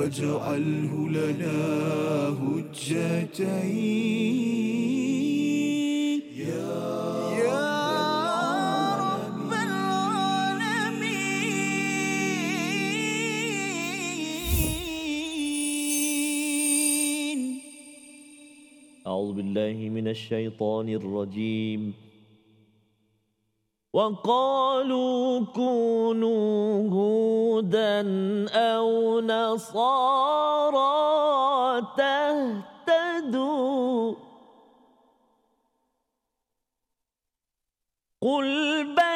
واجعله لنا هجتين. يا رب العالمين. أعوذ بالله من الشيطان الرجيم. وقالوا كونوا هودا أو نصارى تهتدوا. قل بل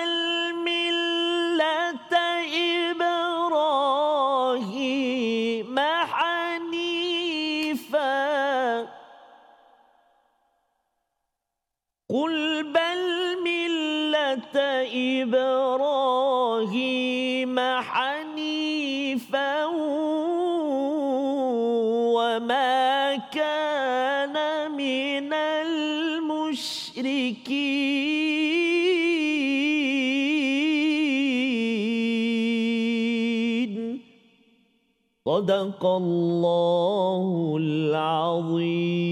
صدق الله العظيم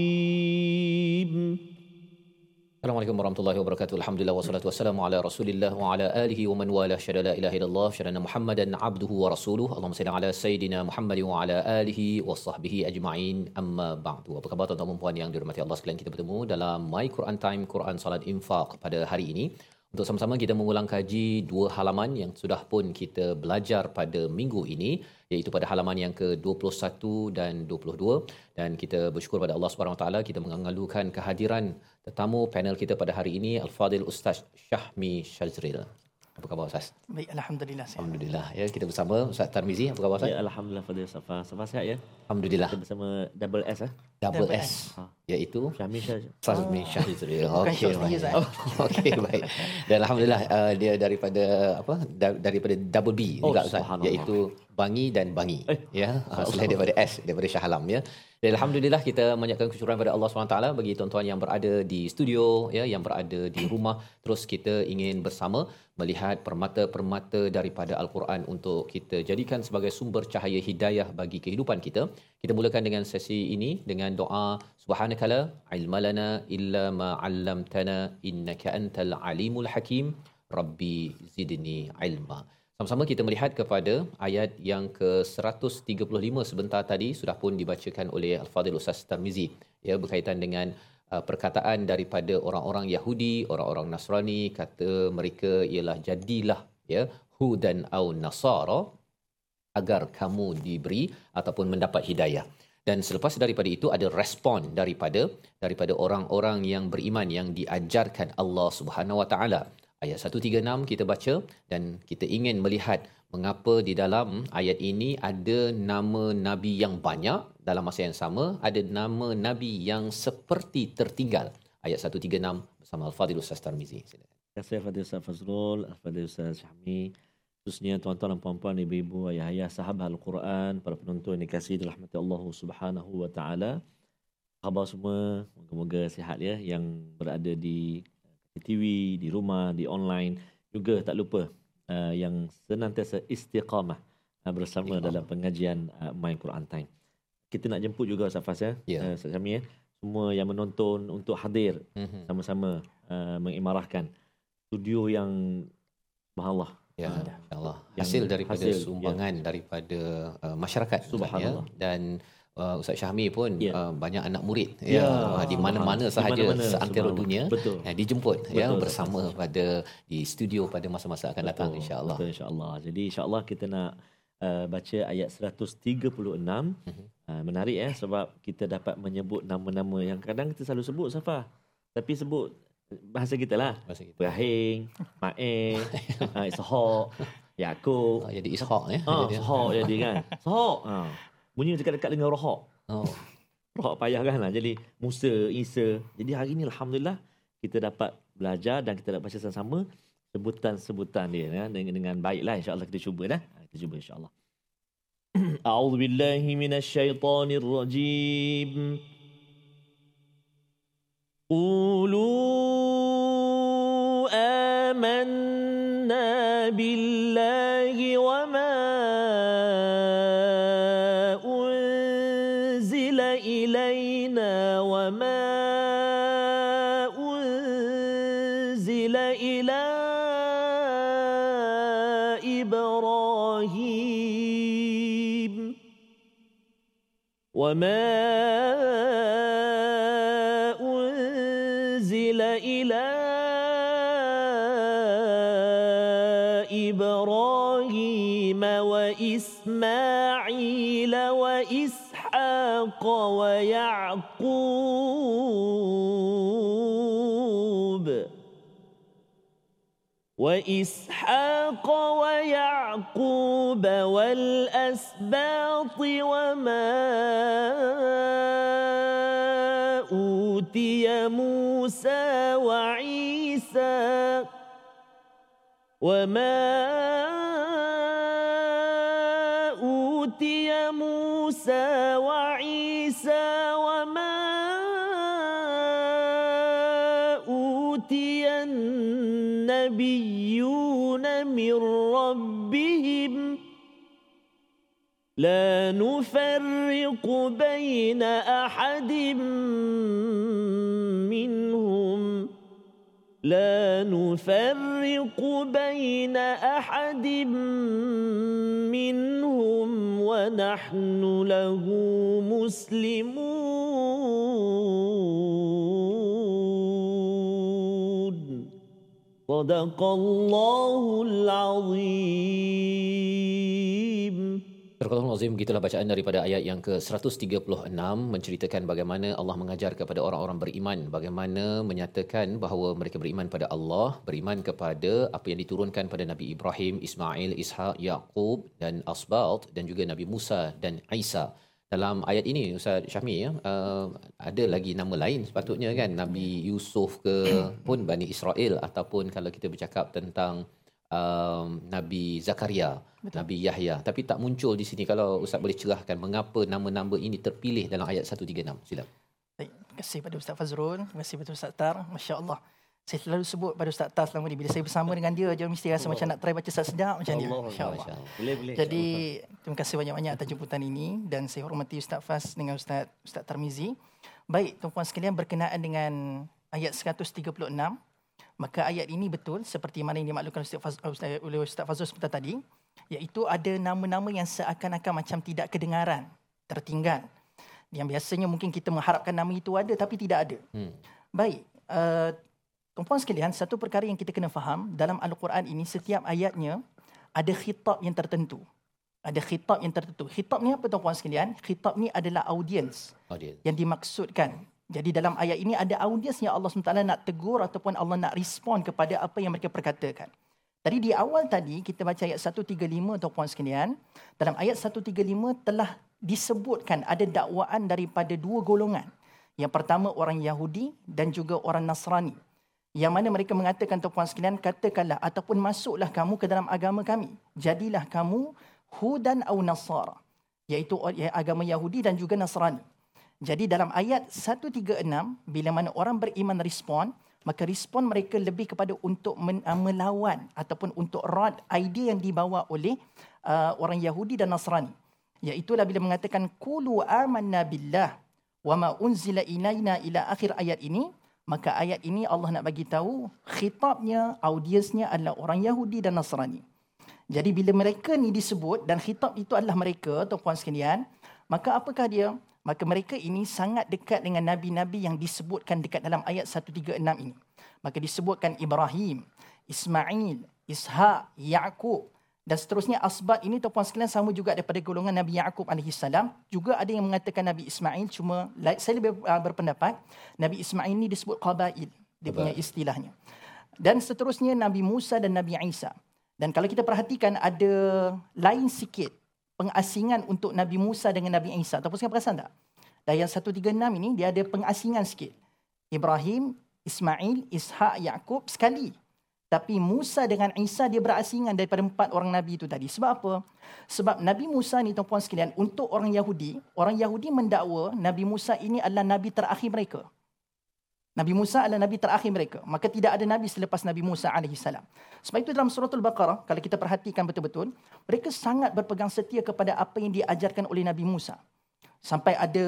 Assalamualaikum warahmatullahi wabarakatuh. Alhamdulillah wassalatu wassalamu ala Rasulillah wa ala alihi wa man wala syada la ilaha illallah syada Muhammadan abduhu wa rasuluh. Allahumma salli ala sayidina Muhammad wa ala alihi wa sahbihi ajma'in. Amma ba'du. Apa khabar tuan-tuan dan puan yang dirahmati Allah sekalian? Kita bertemu dalam My Quran Time Quran Salat Infaq pada hari ini. Untuk sama-sama kita mengulang kaji dua halaman yang sudah pun kita belajar pada minggu ini iaitu pada halaman yang ke-21 dan 22 dan kita bersyukur pada Allah Subhanahu Wa Taala kita mengalukan kehadiran tetamu panel kita pada hari ini Al-Fadil Ustaz Syahmi Shazril. Apa khabar Ustaz? Baik, Alhamdulillah. Sihat. Alhamdulillah. Ya, kita bersama Ustaz Tarmizi. Apa khabar Ustaz? Ya, Alhamdulillah Fadil Safa. Safa sihat ya? Alhamdulillah. Kita bersama double S eh. Double Double S. Ha. Iaitu Syahmi Syah. Fazmi Shahizril. Bukan Okey. short saya, baik. Oh, Okey, baik. Dan alhamdulillah uh, dia daripada apa? Da- daripada double B Oh, juga Ustaz. subhanallah. Iaitu Bangi dan Bangi. Eh, ya, uh, selain daripada S daripada Shah Alam ya. Dan alhamdulillah kita menyatakan kesyukuran pada Allah SWT bagi tuan-tuan yang berada di studio ya, yang berada di rumah. Terus kita ingin bersama melihat permata-permata daripada Al-Quran untuk kita jadikan sebagai sumber cahaya hidayah bagi kehidupan kita. Kita mulakan dengan sesi ini dengan doa subhanakala ilmalana illa ma 'allamtana innaka antal alimul hakim rabbi zidni ilma. Sama-sama kita melihat kepada ayat yang ke-135 sebentar tadi sudah pun dibacakan oleh Al-Fadhil Ustaz Tarmizi ya berkaitan dengan uh, perkataan daripada orang-orang Yahudi, orang-orang Nasrani kata mereka ialah jadilah ya hudan au nasara agar kamu diberi ataupun mendapat hidayah. Dan selepas daripada itu ada respon daripada daripada orang-orang yang beriman yang diajarkan Allah Subhanahu Wa Taala. Ayat 136 kita baca dan kita ingin melihat mengapa di dalam ayat ini ada nama nabi yang banyak dalam masa yang sama ada nama nabi yang seperti tertinggal. Ayat 136 bersama Al-Fadhil Ustaz Tarmizi. Silakan. Terima kasih Fadil Ustaz Fazrul, Fadil Ustaz Syahmi. Khususnya tuan-tuan dan puan-puan, ibu-ibu, ayah-ayah, sahabat Al-Quran, para penonton yang dikasihi dirahmati Allah Subhanahu wa taala. Khabar semua, moga-moga sihat ya yang berada di TV, di rumah, di online. Juga tak lupa uh, yang senantiasa istiqamah uh, bersama Istiqamah. dalam pengajian uh, My Quran Time. Kita nak jemput juga Ustaz Faz ya. Ya. Uh, Ustaz Syahmi ya. Semua yang menonton untuk hadir Mhm. sama-sama uh, mengimarahkan studio yang subhanallah Ya, Ah. insyaAllah. Hasil daripada hasil, ya. sumbangan daripada uh, masyarakat ya. Subhanallah. Dan uh, Ustaz Syahmi pun Ya. uh, banyak anak murid Ya, uh, di mana-mana sahaja Di mana-mana, seantero dunia Betul. uh, dijemput ya Betul. bersama pada di studio pada masa-masa akan datang Betul, insya-Allah. Betul insya-Allah. Jadi insya-Allah kita nak uh, baca ayat 136. Mhm. Uh, menarik eh sebab kita dapat menyebut nama-nama yang kadang kita selalu sebut Safa. Tapi sebut bahasa kita lah. Masa kita. Ibrahim, Ma'e, uh, Ishaq, Yaakob. Oh, jadi Ishaq ya. Ah, Jadi- Ishaq jadi kan. Ishaq. Ha. Bunyi dekat-dekat dengan Rohak. Oh, Rohak payah kan lah. Jadi Musa, Isa. Jadi hari ni Alhamdulillah kita dapat belajar dan kita dapat baca sama-sama sebutan-sebutan dia ya, dengan, dengan baiklah insyaAllah kita cuba dah. Kita cuba insyaAllah. أعوذ بالله من الشيطان الرجيم قولوا آمنا بالله وما وما أنزل إلى إبراهيم وما أنزل إلى إبراهيم وإسماعيل وإسحاق ويعقوب وإسحاق ويعقوب والأسباط وما أوتي موسى وعيسى وما النبيون من ربهم لا نفرق بين أحد منهم. لا نفرق بين أحد منهم ونحن له مسلمون. صدق الله العظيم Surah Azim gitulah bacaan daripada ayat yang ke-136 menceritakan bagaimana Allah mengajar kepada orang-orang beriman bagaimana menyatakan bahawa mereka beriman pada Allah, beriman kepada apa yang diturunkan pada Nabi Ibrahim, Ismail, Ishak, Yaqub dan Asbalt dan juga Nabi Musa dan Isa. Dalam ayat ini Ustaz Syahmi ya, uh, ada lagi nama lain sepatutnya kan Nabi Yusuf ke pun Bani Israel ataupun kalau kita bercakap tentang um, Nabi Zakaria, Betul. Nabi Yahya. Tapi tak muncul di sini. Kalau Ustaz boleh cerahkan mengapa nama-nama ini terpilih dalam ayat 136. Sila. Baik, terima kasih pada Ustaz Fazrul. Terima kasih pada Ustaz Tar. Masya Allah. Saya selalu sebut pada Ustaz Tar selama ni. Bila saya bersama dengan dia, dia mesti rasa Allah. macam nak try baca Ustaz sedap macam dia. Masya Allah. Boleh, boleh. Jadi, terima kasih banyak-banyak atas jemputan ini. Dan saya hormati Ustaz Faz dengan Ustaz, Ustaz Tarmizi. Baik, tuan-puan sekalian berkenaan dengan ayat 136 maka ayat ini betul seperti mana yang dimaklumkan oleh Ustaz Fazul sebentar tadi iaitu ada nama-nama yang seakan-akan macam tidak kedengaran tertinggal yang biasanya mungkin kita mengharapkan nama itu ada tapi tidak ada hmm. baik uh, tuan-puan sekalian satu perkara yang kita kena faham dalam al-Quran ini setiap ayatnya ada khitab yang tertentu ada khitab yang tertentu khitab ni apa tuan-puan sekalian khitab ni adalah Audience. yang dimaksudkan jadi dalam ayat ini ada audiens yang Allah SWT nak tegur ataupun Allah nak respon kepada apa yang mereka perkatakan. Tadi di awal tadi kita baca ayat 135 tuan-puan sekalian. Dalam ayat 135 telah disebutkan ada dakwaan daripada dua golongan. Yang pertama orang Yahudi dan juga orang Nasrani. Yang mana mereka mengatakan tuan-puan sekalian katakanlah ataupun masuklah kamu ke dalam agama kami. Jadilah kamu Hudan atau Nasara. Iaitu agama Yahudi dan juga Nasrani. Jadi dalam ayat 136 bila mana orang beriman respon maka respon mereka lebih kepada untuk men, uh, melawan ataupun untuk rad idea yang dibawa oleh uh, orang Yahudi dan Nasrani. Iaitulah bila mengatakan qulu amanna billah wa ma unzila ilaina ila akhir ayat ini maka ayat ini Allah nak bagi tahu khitabnya audiensnya adalah orang Yahudi dan Nasrani. Jadi bila mereka ni disebut dan khitab itu adalah mereka tuan-puan sekalian maka apakah dia? maka mereka ini sangat dekat dengan nabi-nabi yang disebutkan dekat dalam ayat 136 ini. Maka disebutkan Ibrahim, Ismail, Ishak, Yaqub dan seterusnya asbat ini tuan-puan sekalian sama juga daripada golongan Nabi alaihi salam. Juga ada yang mengatakan Nabi Ismail cuma saya lebih uh, berpendapat Nabi Ismail ini disebut qabail dia punya istilahnya. Dan seterusnya Nabi Musa dan Nabi Isa. Dan kalau kita perhatikan ada lain sikit pengasingan untuk Nabi Musa dengan Nabi Isa. Ataupun sekarang perasan tak? Dan yang 136 ini, dia ada pengasingan sikit. Ibrahim, Ismail, Ishak, Yaakob sekali. Tapi Musa dengan Isa dia berasingan daripada empat orang Nabi itu tadi. Sebab apa? Sebab Nabi Musa ni tuan-puan sekalian, untuk orang Yahudi, orang Yahudi mendakwa Nabi Musa ini adalah Nabi terakhir mereka. Nabi Musa adalah Nabi terakhir mereka. Maka tidak ada Nabi selepas Nabi Musa AS. Sebab itu dalam suratul Baqarah, kalau kita perhatikan betul-betul, mereka sangat berpegang setia kepada apa yang diajarkan oleh Nabi Musa. Sampai ada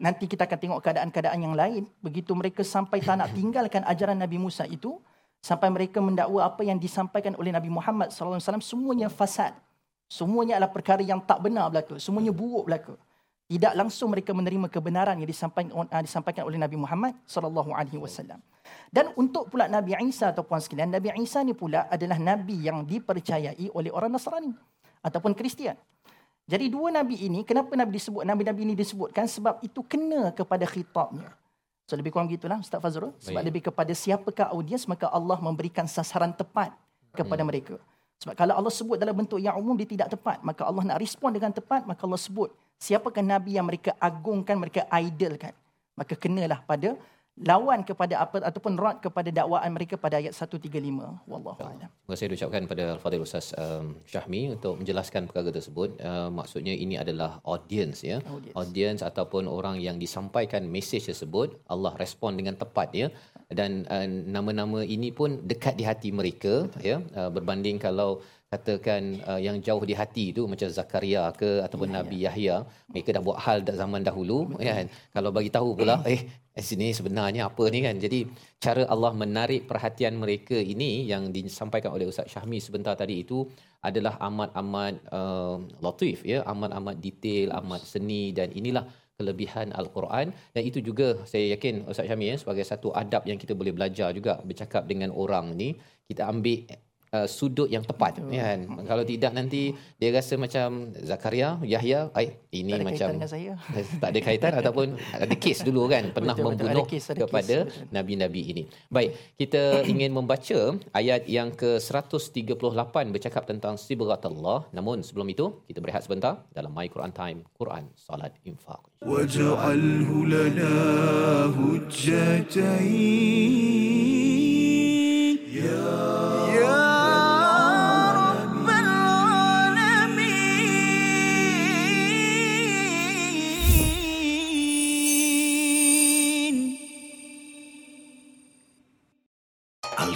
nanti kita akan tengok keadaan-keadaan yang lain. Begitu mereka sampai tak nak tinggalkan ajaran Nabi Musa itu, sampai mereka mendakwa apa yang disampaikan oleh Nabi Muhammad SAW, semuanya fasad. Semuanya adalah perkara yang tak benar belaka. Semuanya buruk belaka. Tidak langsung mereka menerima kebenaran yang disampaikan, uh, disampaikan oleh Nabi Muhammad SAW. Dan untuk pula Nabi Isa atau puan sekalian, Nabi Isa ni pula adalah Nabi yang dipercayai oleh orang Nasrani ataupun Kristian. Jadi dua nabi ini, kenapa nabi disebut nabi-nabi ini disebutkan sebab itu kena kepada khitabnya. So lebih kurang gitulah Ustaz Fazrul. Sebab Baik. lebih kepada siapakah audiens maka Allah memberikan sasaran tepat kepada hmm. mereka. Sebab kalau Allah sebut dalam bentuk yang umum dia tidak tepat, maka Allah nak respon dengan tepat, maka Allah sebut siapakah nabi yang mereka agungkan, mereka idolkan. Maka kenalah pada lawan kepada apa ataupun rad kepada dakwaan mereka pada ayat 135 wallahu a'lam. Terima kasih ucapkan kepada Al-Fadhil Ustaz um, Syahmi untuk menjelaskan perkara tersebut. Uh, maksudnya ini adalah audience ya. Audience. audience ataupun orang yang disampaikan mesej tersebut Allah respon dengan tepat ya. Dan uh, nama-nama ini pun dekat di hati mereka Betul. ya. Uh, berbanding kalau katakan uh, yang jauh di hati tu macam Zakaria ke ataupun ya, Nabi ya. Yahya mereka dah buat hal zaman dahulu Betul. kan? Kalau bagi tahu pula eh sini sebenarnya apa ni kan? Jadi cara Allah menarik perhatian mereka ini yang disampaikan oleh Ustaz Syahmi sebentar tadi itu adalah amat-amat uh, latif ya? Amat-amat detail amat seni dan inilah kelebihan al-Quran. Dan itu juga saya yakin Ustaz Syahmi ya sebagai satu adab yang kita boleh belajar juga bercakap dengan orang ni kita ambil uh, sudut yang tepat Betul. kan? Kalau tidak nanti dia rasa macam Zakaria Yahya ai ini tak macam saya. tak ada kaitan ataupun ada kes dulu kan pernah betul, membunuh betul. Ada kes, ada kepada kes, nabi-nabi ini. Baik kita ingin membaca ayat yang ke 138 bercakap tentang sibghatullah namun sebelum itu kita berehat sebentar dalam my Quran time Quran salat infak waj'alhu lana hujjatain ya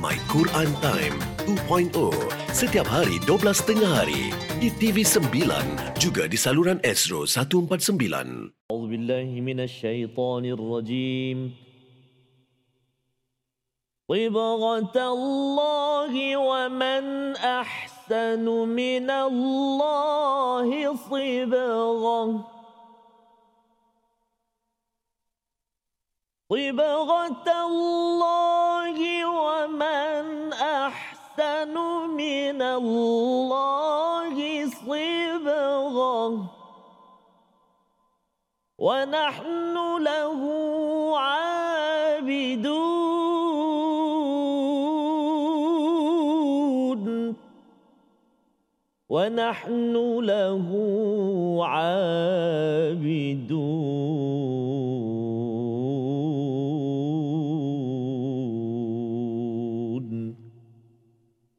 My Quran Time 2.0 setiap hari 12.30 hari di TV9 juga di saluran Astro 149. أعوذ بالله من الشيطان الرجيم صبغة الله ومن أحسن من الله صبغة صبغة الله ومن أحسن من الله صبغة. ونحن له عابدون. ونحن له عابدون.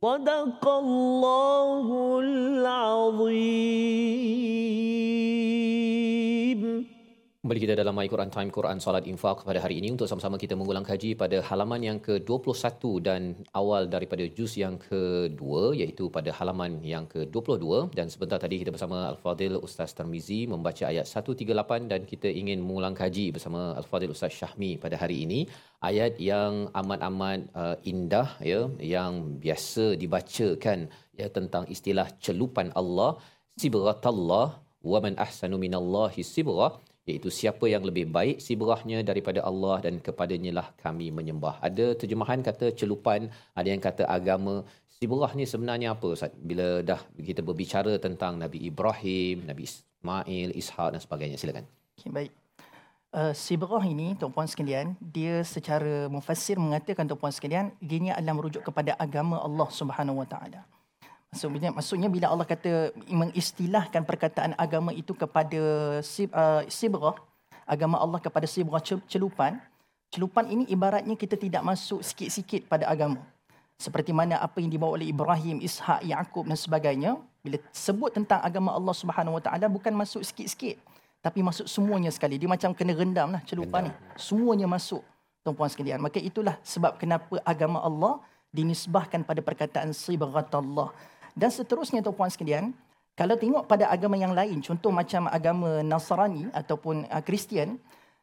صدق الله العظيم Kembali kita dalam My Quran Time Quran Salat Infak pada hari ini. Untuk sama-sama kita mengulang kaji pada halaman yang ke-21 dan awal daripada juz yang kedua iaitu pada halaman yang ke-22 dan sebentar tadi kita bersama Al-Fadil Ustaz Tarmizi membaca ayat 138 dan kita ingin mengulang kaji bersama Al-Fadil Ustaz Syahmi pada hari ini. Ayat yang amat-amat uh, indah ya yang biasa dibacakan ya tentang istilah celupan Allah sibratallah wa man ahsanu minallahi sibrah iaitu siapa yang lebih baik sibrahnya daripada Allah dan kepadanya lah kami menyembah. Ada terjemahan kata celupan, ada yang kata agama. Sibrah ni sebenarnya apa Ustaz? Bila dah kita berbicara tentang Nabi Ibrahim, Nabi Ismail, Ishak dan sebagainya. Silakan. Okay, baik. Uh, sibrah ini, tuan-puan sekalian, dia secara mufassir mengatakan tuan-puan sekalian, dia adalah merujuk kepada agama Allah Subhanahu Taala. Maksudnya, maksudnya bila Allah kata mengistilahkan perkataan agama itu kepada sib, uh, sibrah, agama Allah kepada sibrah celupan, celupan ini ibaratnya kita tidak masuk sikit-sikit pada agama. seperti mana apa yang dibawa oleh Ibrahim, Ishak, Yaqub dan sebagainya, bila sebut tentang agama Allah Subhanahu Wa Taala bukan masuk sikit-sikit, tapi masuk semuanya sekali. Dia macam kena rendam lah celupan ni. Semuanya masuk, tuan-puan sekalian. Maka itulah sebab kenapa agama Allah dinisbahkan pada perkataan Allah. Dan seterusnya tuan-puan sekalian, kalau tengok pada agama yang lain, contoh macam agama Nasrani ataupun uh, Kristian,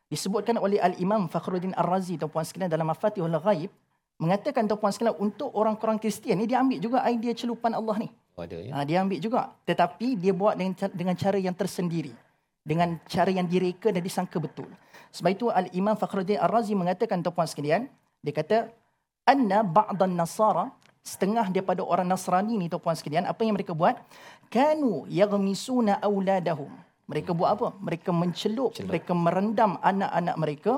disebutkan oleh Al-Imam Fakhruddin Ar-Razi tuan-puan sekalian dalam Mafatihul Ghaib, mengatakan tuan-puan sekalian untuk orang-orang Kristian ni dia ambil juga idea celupan Allah ni. Oh, ada ya. Ha, dia ambil juga tetapi dia buat dengan dengan cara yang tersendiri. Dengan cara yang direka dan disangka betul. Sebab itu Al-Imam Fakhruddin Ar-Razi mengatakan tuan-puan sekalian, dia kata anna ba'dan nasara setengah daripada orang Nasrani ni tuan-puan sekalian apa yang mereka buat? Kanu yaghmisuna auladahum. Mereka buat apa? Mereka mencelup, Celup. mereka merendam anak-anak mereka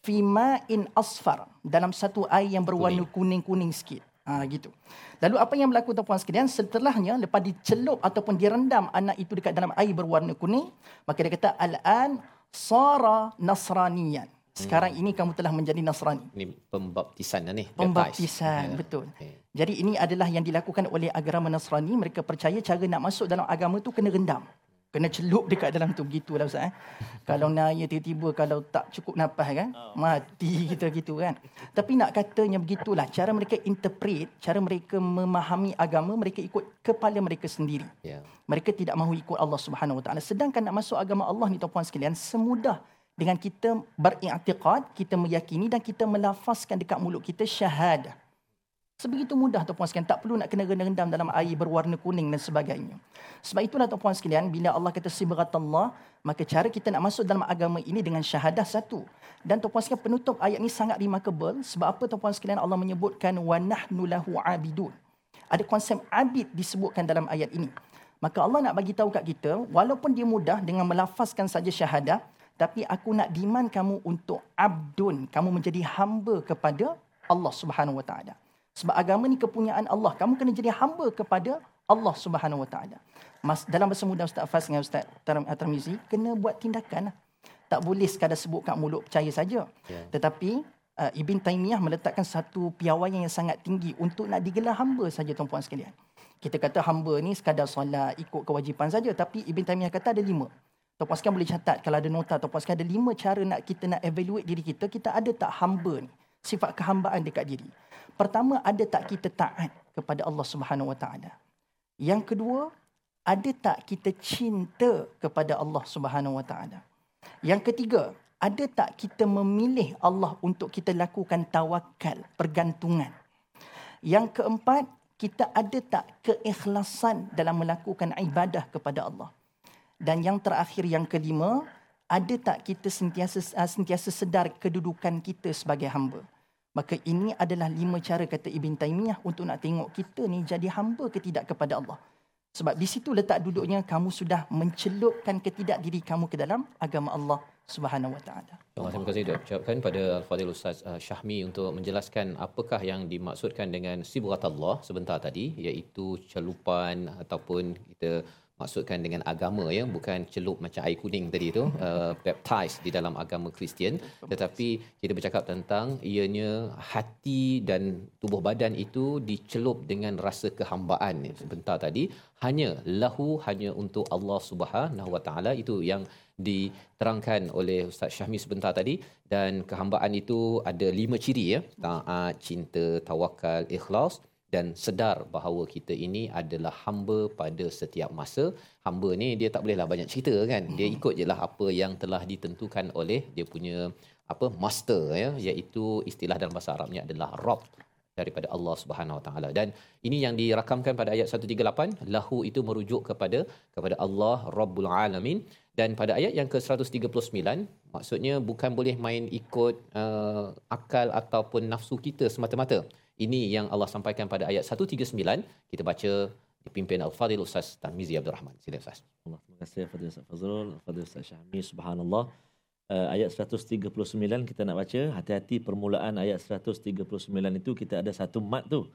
fima in asfar dalam satu air yang berwarna kuning-kuning sikit. Ha, gitu. Lalu apa yang berlaku tuan-puan sekalian setelahnya lepas dicelup ataupun direndam anak itu dekat dalam air berwarna kuning maka dia kata al-an sara nasraniyan. Sekarang hmm. ini kamu telah menjadi Nasrani. Ini pembaptisan lah ni. Pembaptisan, yeah. betul. Okay. Jadi ini adalah yang dilakukan oleh agama Nasrani. Mereka percaya cara nak masuk dalam agama tu kena rendam. Kena celup dekat dalam tu begitulah Ustaz eh. kalau naya tiba-tiba kalau tak cukup nafas kan, oh. mati kita gitu kan. Tapi nak katanya begitulah cara mereka interpret, cara mereka memahami agama, mereka ikut kepala mereka sendiri. Yeah. Mereka tidak mahu ikut Allah Subhanahu Wa Taala. Sedangkan nak masuk agama Allah ni tuan-puan sekalian, semudah dengan kita beriktiqad, kita meyakini dan kita melafazkan dekat mulut kita syahadah. Sebegitu mudah tuan-puan sekalian, tak perlu nak kena rendam dalam air berwarna kuning dan sebagainya. Sebab itulah tuan-puan sekalian, bila Allah kata sibrat Allah, maka cara kita nak masuk dalam agama ini dengan syahadah satu. Dan tuan-puan sekalian, penutup ayat ini sangat remarkable sebab apa tuan-puan sekalian Allah menyebutkan wa nahnu lahu abidun. Ada konsep abid disebutkan dalam ayat ini. Maka Allah nak bagi tahu kat kita, walaupun dia mudah dengan melafazkan saja syahadah, tapi aku nak demand kamu untuk abdun. Kamu menjadi hamba kepada Allah subhanahu wa ta'ala. Sebab agama ni kepunyaan Allah. Kamu kena jadi hamba kepada Allah Subhanahu Wa Taala. Mas dalam bahasa mudah Ustaz Fas dengan Ustaz Tarmizi kena buat tindakan. Lah. Tak boleh sekadar sebut kat mulut percaya saja. Yeah. Tetapi uh, Ibn Taymiyah meletakkan satu piawaian yang sangat tinggi untuk nak digelar hamba saja tuan-puan sekalian. Kita kata hamba ni sekadar solat ikut kewajipan saja tapi Ibn Taymiyah kata ada lima. Tuan-puan sekalian boleh catat kalau ada nota tuan-puan sekalian ada lima cara nak kita nak evaluate diri kita kita ada tak hamba ni sifat kehambaan dekat diri. Pertama, ada tak kita taat kepada Allah Subhanahu Wa Taala? Yang kedua, ada tak kita cinta kepada Allah Subhanahu Wa Taala? Yang ketiga, ada tak kita memilih Allah untuk kita lakukan tawakal, pergantungan? Yang keempat, kita ada tak keikhlasan dalam melakukan ibadah kepada Allah? Dan yang terakhir, yang kelima, ada tak kita sentiasa sentiasa sedar kedudukan kita sebagai hamba? Maka ini adalah lima cara kata Ibn Taymiyah untuk nak tengok kita ni jadi hamba ke tidak kepada Allah. Sebab di situ letak duduknya kamu sudah mencelupkan ketidak diri kamu ke dalam agama Allah Subhanahu Wa Taala. Terima kasih Dok. Ucapkan pada Al-Fadhil Ustaz uh, Syahmi untuk menjelaskan apakah yang dimaksudkan dengan sibrat Allah sebentar tadi iaitu celupan ataupun kita maksudkan dengan agama ya bukan celup macam air kuning tadi tu uh, baptized di dalam agama Kristian. Tetapi kita bercakap tentang ianya hati dan tubuh badan itu dicelup dengan rasa kehambaan. Sebentar tadi. Hanya lahu hanya untuk Allah Subhanahu Wa Taala itu yang diterangkan oleh Ustaz Syahmi sebentar tadi. Dan kehambaan itu ada lima ciri ya. Taat cinta tawakal ikhlas dan sedar bahawa kita ini adalah hamba pada setiap masa. Hamba ni dia tak bolehlah banyak cerita kan. Dia ikut je lah apa yang telah ditentukan oleh dia punya apa master ya. Iaitu istilah dalam bahasa Arabnya adalah Rabb daripada Allah Subhanahu Wa Taala. Dan ini yang dirakamkan pada ayat 138 lahu itu merujuk kepada kepada Allah Rabbul Alamin. Dan pada ayat yang ke-139 maksudnya bukan boleh main ikut uh, akal ataupun nafsu kita semata-mata ini yang Allah sampaikan pada ayat 139. Kita baca dipimpin Al-Fadhil Ustaz Tarmizi Abdul Rahman. Sila Ustaz. Allah, terima kasih Fadil Ustaz Fazrul, Fadil Ustaz Syahmi, subhanallah. Uh, ayat 139 kita nak baca. Hati-hati permulaan ayat 139 itu kita ada satu mat tu.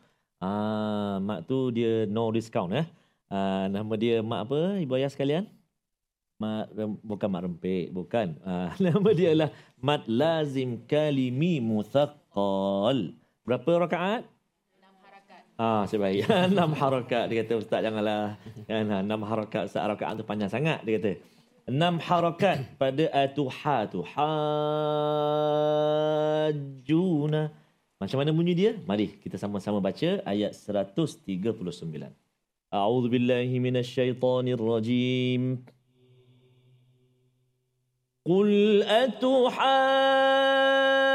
Ah, mat tu dia no discount eh. Uh, nama dia mat apa ibu ayah sekalian? Mat, bukan mat rempik, bukan. Uh, nama dia adalah mat lazim kalimi muthaqqal. Berapa rakaat? Ah, sebaik. enam harakat dia kata ustaz janganlah. Kan enam harakat ustaz harakat tu panjang sangat dia kata. Enam harakat pada atuhatu hajuna. Macam mana bunyi dia? Mari kita sama-sama baca ayat 139. A'udzu billahi minasyaitonir rajim. Qul atuhajjunana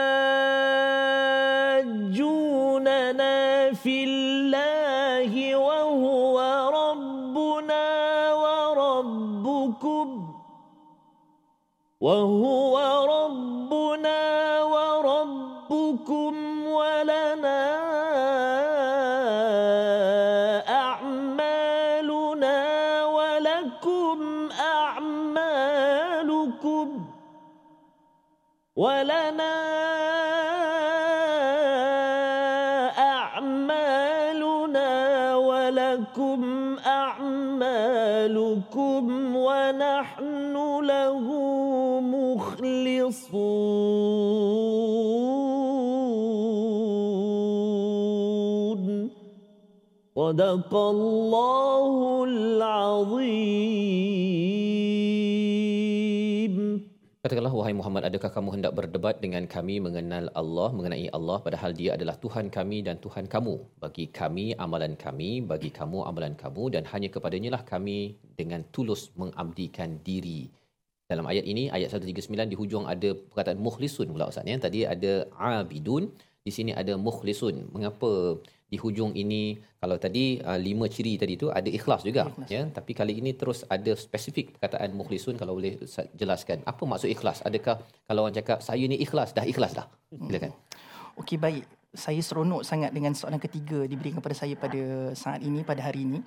wa صدق الله العظيم Katakanlah wahai Muhammad adakah kamu hendak berdebat dengan kami mengenal Allah mengenai Allah padahal dia adalah Tuhan kami dan Tuhan kamu bagi kami amalan kami bagi kamu amalan kamu dan hanya kepadanya lah kami dengan tulus mengabdikan diri dalam ayat ini ayat 139 di hujung ada perkataan mukhlisun pula ustaz ya tadi ada abidun di sini ada mukhlisun mengapa di hujung ini kalau tadi uh, lima ciri tadi tu ada ikhlas juga Ikhlas. ya tapi kali ini terus ada spesifik perkataan mukhlisun kalau boleh jelaskan apa maksud ikhlas adakah kalau orang cakap saya ni ikhlas dah ikhlas dah silakan Okey baik. Saya seronok sangat dengan soalan ketiga diberikan kepada saya pada saat ini pada hari ini.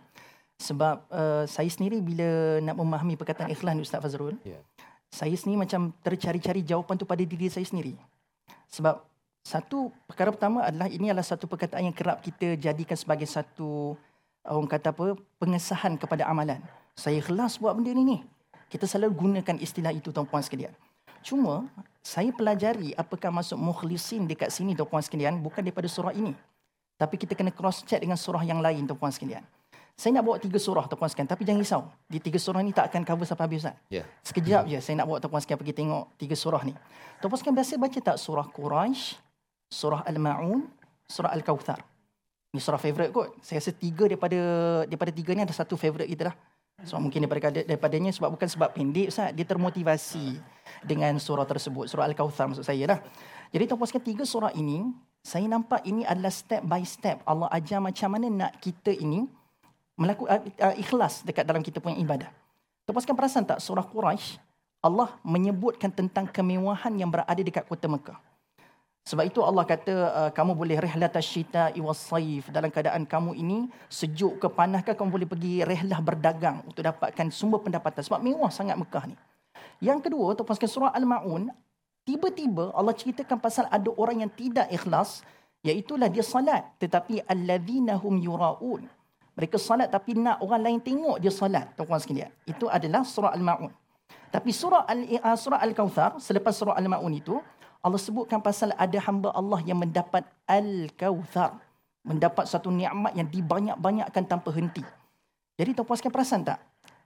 Sebab uh, saya sendiri bila nak memahami perkataan ikhlas ni Ustaz Fazrul, Ya. saya sendiri macam tercari-cari jawapan tu pada diri saya sendiri. Sebab satu perkara pertama adalah ini adalah satu perkataan yang kerap kita jadikan sebagai satu orang kata apa pengesahan kepada amalan. Saya ikhlas buat benda ni ni. Kita selalu gunakan istilah itu tuan-puan sekalian. Cuma saya pelajari apakah maksud mukhlisin dekat sini tuan-puan sekalian bukan daripada surah ini. Tapi kita kena cross check dengan surah yang lain tuan-puan sekalian. Saya nak bawa tiga surah tuan-puan sekalian tapi jangan risau. Di tiga surah ni tak akan cover sampai habis Ustaz. ya Sekejap je saya nak bawa tuan-puan sekalian pergi tengok tiga surah ni. Tuan-puan sekalian biasa baca tak surah Quraisy, surah Al-Ma'un, surah Al-Kautsar. Ni surah favourite kot. Saya rasa tiga daripada daripada tiga ni ada satu favourite kita dah. So mungkin daripada daripadanya sebab bukan sebab pendek Ustaz, dia termotivasi dengan surah tersebut, surah Al-Kautsar maksud saya dah. Jadi sekalian tiga surah ini, saya nampak ini adalah step by step Allah ajar macam mana nak kita ini melakukan uh, ikhlas dekat dalam kita punya ibadah. Sekalian perasan tak surah Quraisy Allah menyebutkan tentang kemewahan yang berada dekat kota Mekah. Sebab itu Allah kata uh, kamu boleh rihlat asyita was saif dalam keadaan kamu ini sejuk ke panas ke kamu boleh pergi rihlah berdagang untuk dapatkan sumber pendapatan sebab mewah sangat Mekah ni. Yang kedua sekalian surah Al-Maun tiba-tiba Allah ceritakan pasal ada orang yang tidak ikhlas iaitulah dia salat tetapi alladzina hum yuraun. Mereka salat tapi nak orang lain tengok dia salat tuan-tuan sekalian. Itu adalah surah Al-Maun. Tapi surah uh, surah Al-Kautsar selepas surah Al-Maun itu Allah sebutkan pasal ada hamba Allah yang mendapat Al-Kautsar. Mendapat satu nikmat yang dibanyak-banyakkan tanpa henti. Jadi tuan-puan sekalian perasan tak?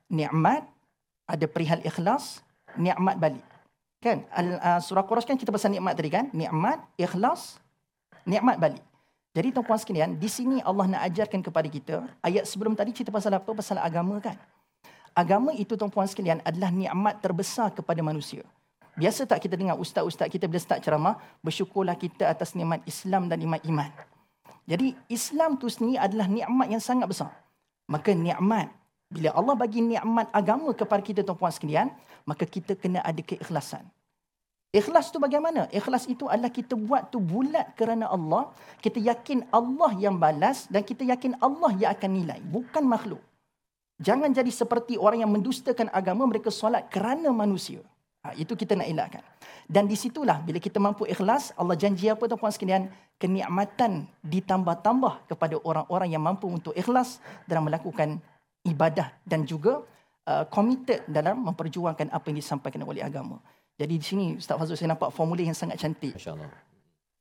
Nikmat ada perihal ikhlas, nikmat balik. Kan? Al, uh, surah Quraisy kan kita pasal nikmat tadi kan? Nikmat, ikhlas, nikmat balik. Jadi tuan-puan sekalian, di sini Allah nak ajarkan kepada kita, ayat sebelum tadi cerita pasal apa? Pasal agama kan? Agama itu tuan-puan sekalian adalah nikmat terbesar kepada manusia. Biasa tak kita dengar ustaz-ustaz kita bila start ceramah, bersyukurlah kita atas nikmat Islam dan nikmat iman. Jadi Islam tu sendiri adalah nikmat yang sangat besar. Maka nikmat bila Allah bagi nikmat agama kepada kita tuan-puan sekalian, maka kita kena ada keikhlasan. Ikhlas tu bagaimana? Ikhlas itu adalah kita buat tu bulat kerana Allah. Kita yakin Allah yang balas dan kita yakin Allah yang akan nilai. Bukan makhluk. Jangan jadi seperti orang yang mendustakan agama mereka solat kerana manusia. Ha, itu kita nak elakkan. Dan di situlah bila kita mampu ikhlas, Allah janji apa tuan-puan sekalian? Kenikmatan ditambah-tambah kepada orang-orang yang mampu untuk ikhlas dalam melakukan ibadah dan juga uh, committed dalam memperjuangkan apa yang disampaikan oleh agama. Jadi di sini Ustaz Fazul saya nampak formula yang sangat cantik. masya-Allah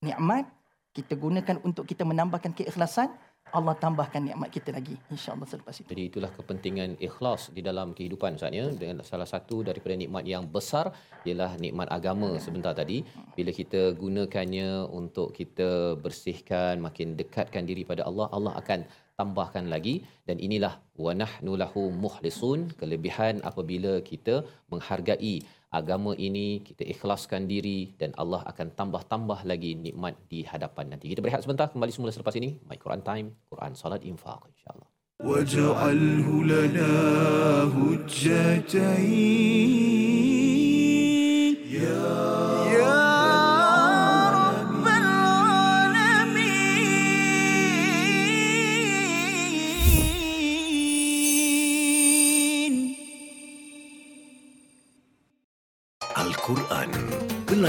Nikmat kita gunakan untuk kita menambahkan keikhlasan Allah tambahkan nikmat kita lagi insya-Allah selepas itu. Jadi itulah kepentingan ikhlas di dalam kehidupan Ustaz ya. Dengan salah satu daripada nikmat yang besar ialah nikmat agama sebentar tadi. Bila kita gunakannya untuk kita bersihkan, makin dekatkan diri pada Allah, Allah akan tambahkan lagi dan inilah wa nahnu lahu muhlisun kelebihan apabila kita menghargai agama ini kita ikhlaskan diri dan Allah akan tambah-tambah lagi nikmat di hadapan nanti. Kita berehat sebentar kembali semula selepas ini. My Quran Time, Quran Salat Infaq insya-Allah. واجعله لنا هجتين يا يا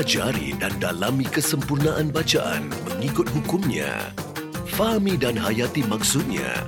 Pelajari dan dalami kesempurnaan bacaan mengikut hukumnya. Fahami dan hayati maksudnya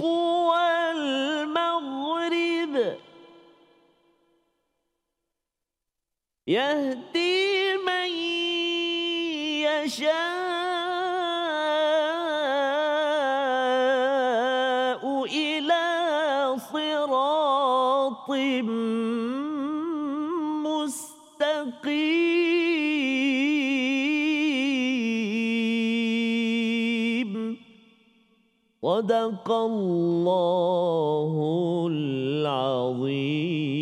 يهدي من يشاء إلى صراط مستقيم. صدق الله العظيم.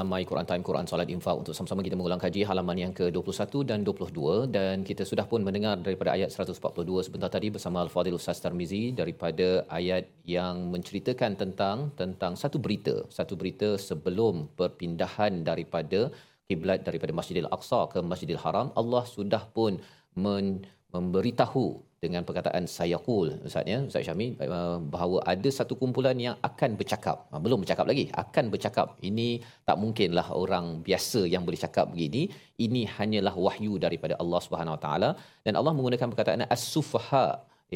Dalam My Quran Time Quran Salat Infak untuk sama-sama kita mengulang kaji halaman yang ke-21 dan 22 dan kita sudah pun mendengar daripada ayat 142 sebentar tadi bersama Al-Fadhil Ustaz Tarmizi daripada ayat yang menceritakan tentang tentang satu berita, satu berita sebelum perpindahan daripada kiblat daripada Masjidil Aqsa ke Masjidil Haram. Allah sudah pun men- memberitahu dengan perkataan sayaqul Ustaz ya. Ustaz Syami uh, bahawa ada satu kumpulan yang akan bercakap. Uh, belum bercakap lagi akan bercakap. Ini tak mungkinlah orang biasa yang boleh cakap begini. Ini hanyalah wahyu daripada Allah Subhanahu Wa Taala. Dan Allah menggunakan perkataan as-sufaha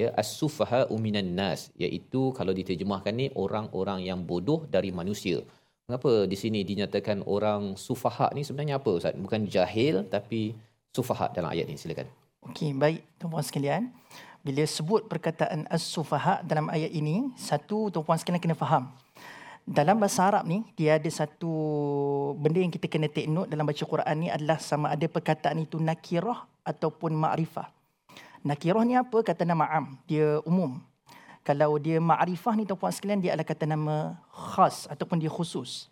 ya as-sufaha minan nas iaitu kalau diterjemahkan ni orang-orang yang bodoh dari manusia. Mengapa di sini dinyatakan orang sufaha ni? Sebenarnya apa ustaz? Bukan jahil tapi sufaha dalam ayat ini silakan Okey, baik tuan-puan sekalian. Bila sebut perkataan as-sufaha dalam ayat ini, satu tuan-puan sekalian kena faham. Dalam bahasa Arab ni, dia ada satu benda yang kita kena take note dalam baca Quran ni adalah sama ada perkataan itu nakirah ataupun ma'rifah. Nakirah ni apa? Kata nama am. Dia umum. Kalau dia ma'rifah ni tuan-puan sekalian, dia adalah kata nama khas ataupun dia khusus.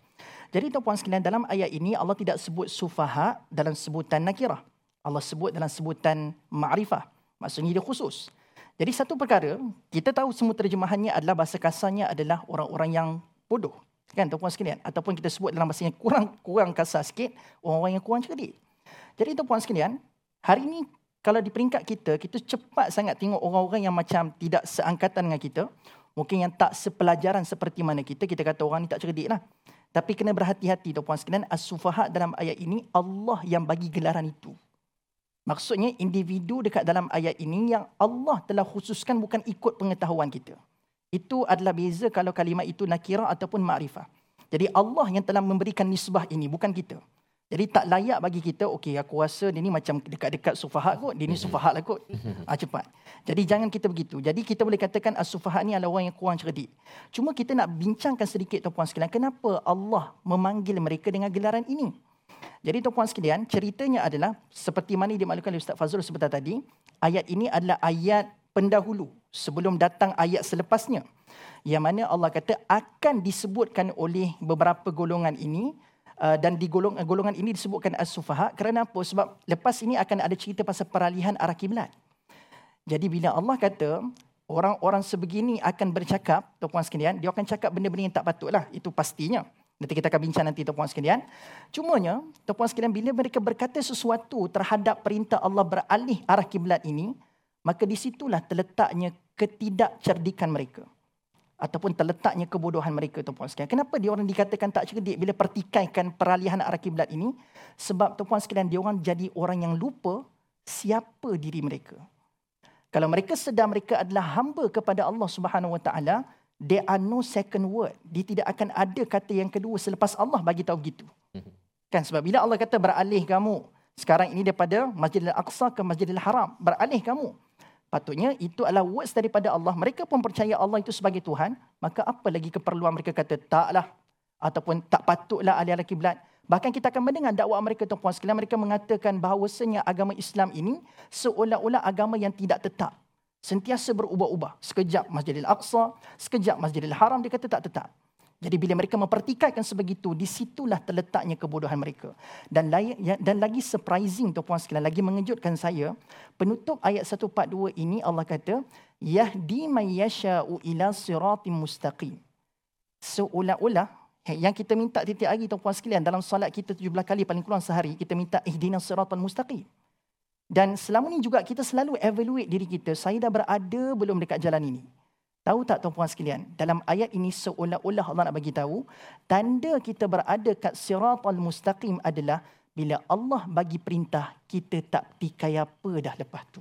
Jadi tuan-puan sekalian, dalam ayat ini Allah tidak sebut sufaha dalam sebutan nakirah. Allah sebut dalam sebutan ma'rifah. Maksudnya dia khusus. Jadi satu perkara, kita tahu semua terjemahannya adalah bahasa kasarnya adalah orang-orang yang bodoh. Kan tuan-puan sekalian? Ataupun kita sebut dalam bahasa yang kurang kurang kasar sikit, orang-orang yang kurang cerdik. Jadi tuan-puan sekalian, hari ini kalau di peringkat kita, kita cepat sangat tengok orang-orang yang macam tidak seangkatan dengan kita. Mungkin yang tak sepelajaran seperti mana kita, kita kata orang ni tak cerdik lah. Tapi kena berhati-hati tuan-puan sekalian, as-sufahat dalam ayat ini, Allah yang bagi gelaran itu. Maksudnya individu dekat dalam ayat ini yang Allah telah khususkan bukan ikut pengetahuan kita. Itu adalah beza kalau kalimat itu nakirah ataupun ma'rifah. Jadi Allah yang telah memberikan nisbah ini, bukan kita. Jadi tak layak bagi kita, okey aku rasa dia ni macam dekat-dekat sufahat kot, dia ni sufahat lah kot. Ha, cepat. Jadi jangan kita begitu. Jadi kita boleh katakan as-sufahat ni adalah orang yang kurang cerdik. Cuma kita nak bincangkan sedikit tuan-puan sekalian, kenapa Allah memanggil mereka dengan gelaran ini? Jadi tuan-puan sekalian, ceritanya adalah seperti mana dimaklumkan oleh Ustaz Fazrul sebentar tadi, ayat ini adalah ayat pendahulu sebelum datang ayat selepasnya. Yang mana Allah kata akan disebutkan oleh beberapa golongan ini uh, dan di golong, golongan ini disebutkan as-sufaha. Kerana apa? Sebab lepas ini akan ada cerita pasal peralihan arah kiblat. Jadi bila Allah kata orang-orang sebegini akan bercakap tuan-puan sekalian dia akan cakap benda-benda yang tak patutlah. Itu pastinya Nanti kita akan bincang nanti tuan-puan sekalian. Cumanya, tuan-puan sekalian, bila mereka berkata sesuatu terhadap perintah Allah beralih arah kiblat ini, maka di situlah terletaknya ketidakcerdikan mereka. Ataupun terletaknya kebodohan mereka, tuan-puan sekalian. Kenapa dia orang dikatakan tak cerdik bila pertikaikan peralihan arah kiblat ini? Sebab tuan-puan sekalian, dia orang jadi orang yang lupa siapa diri mereka. Kalau mereka sedar mereka adalah hamba kepada Allah Subhanahu Wa Taala, there are no second word. Dia tidak akan ada kata yang kedua selepas Allah bagi tahu gitu. Mhm. Kan sebab bila Allah kata beralih kamu sekarang ini daripada Masjidil Aqsa ke Masjidil Haram, beralih kamu. Patutnya itu adalah words daripada Allah. Mereka pun percaya Allah itu sebagai Tuhan, maka apa lagi keperluan mereka kata taklah ataupun tak patutlah alih arah kiblat. Bahkan kita akan mendengar dakwah mereka tuan-puan sekalian mereka mengatakan bahawasanya agama Islam ini seolah-olah agama yang tidak tetap sentiasa berubah-ubah. Sekejap Masjidil Aqsa, sekejap Masjidil Haram, dia kata tak tetap. Jadi bila mereka mempertikaikan sebegitu, di situlah terletaknya kebodohan mereka. Dan ya, dan lagi surprising tu puan sekalian, lagi mengejutkan saya, penutup ayat 142 ini Allah kata, Yahdi may yasha'u ila siratim mustaqim. Seolah-olah, yang kita minta titik hari tu puan sekalian, dalam salat kita 17 kali paling kurang sehari, kita minta ihdina siratal mustaqim. Dan selama ni juga kita selalu evaluate diri kita. Saya dah berada belum dekat jalan ini? Tahu tak tuan-puan sekalian? Dalam ayat ini seolah-olah Allah nak bagi tahu. Tanda kita berada kat siratul mustaqim adalah bila Allah bagi perintah, kita tak tikai apa dah lepas tu.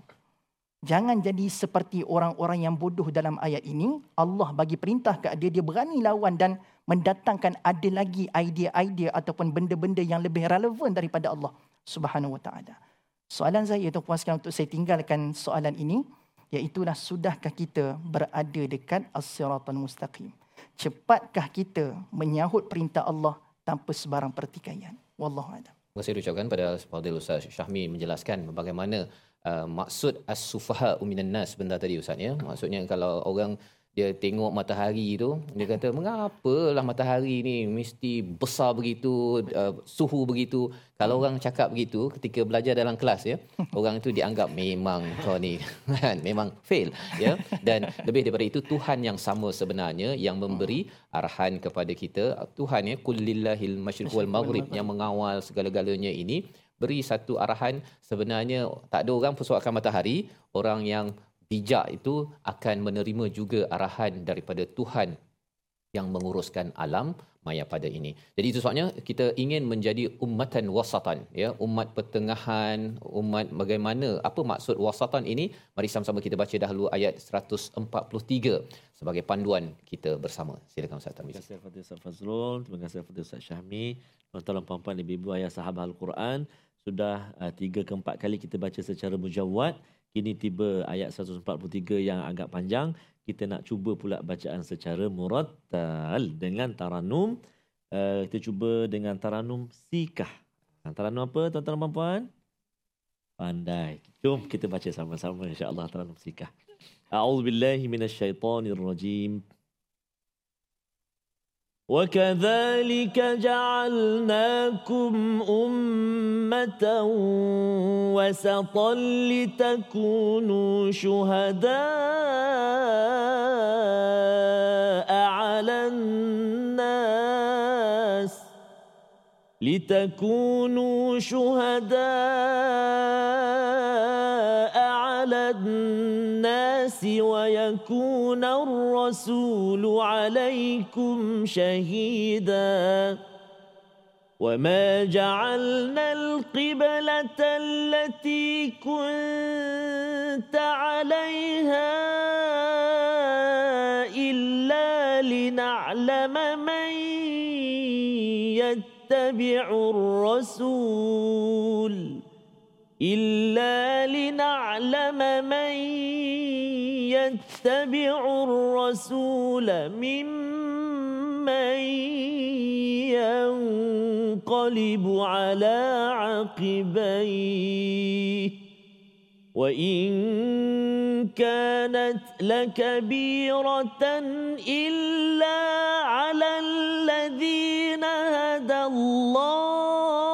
Jangan jadi seperti orang-orang yang bodoh dalam ayat ini. Allah bagi perintah kat dia, dia berani lawan dan mendatangkan ada lagi idea-idea ataupun benda-benda yang lebih relevan daripada Allah subhanahu wa ta'ala. Soalan saya tu puas untuk saya tinggalkan soalan ini iaitulah sudahkah kita berada dekat as-siratal mustaqim? Cepatkah kita menyahut perintah Allah tanpa sebarang pertikaian? Wallahu a'lam. Terima kasih ucapkan pada Fadil Ustaz Syahmi menjelaskan bagaimana uh, maksud as-sufaha minan nas sebentar tadi Ustaz ya. Maksudnya kalau orang dia tengok matahari tu dia kata mengapalah matahari ni mesti besar begitu uh, suhu begitu? Kalau orang cakap begitu ketika belajar dalam kelas ya orang itu dianggap memang kau ni kan memang fail ya. Dan lebih daripada itu Tuhan yang sama sebenarnya yang memberi arahan kepada kita. Tuhan ya kullillahil masyriq wal maghrib yang mengawal segala-galanya ini beri satu arahan. Sebenarnya tak ada orang persoalkan matahari orang yang bijak itu akan menerima juga arahan daripada Tuhan yang menguruskan alam maya pada ini. Jadi itu sebabnya kita ingin menjadi ummatan wasatan ya, umat pertengahan, umat bagaimana apa maksud wasatan ini? Mari sama-sama kita baca dahulu ayat 143 sebagai panduan kita bersama. Silakan Ustaz Tamiz. Terima kasih kepada Ustaz Fazrul, terima kasih kepada Ustaz Syahmi, tuan-tuan puan-puan ibu-ibu ayah sahabat Al-Quran. Sudah uh, tiga ke empat kali kita baca secara mujawad Kini tiba ayat 143 yang agak panjang. Kita nak cuba pula bacaan secara murattal dengan taranum. Uh, kita cuba dengan taranum sikah. Taranum apa tuan-tuan dan puan Pandai. Jom kita baca sama-sama insya-Allah taranum sikah. A'udzubillahi minasyaitonirrajim. rajim. وكذلك جعلناكم أمة وسطا لتكونوا شهداء على الناس لتكونوا شهداء الناس ويكون الرسول عليكم شهيدا. وما جعلنا القبلة التي كنت عليها إلا لنعلم من يتبع الرسول. إلا لنعلم من يتبع الرسول ممن ينقلب على عقبيه. وإن كانت لكبيرة إلا على الذين هدى الله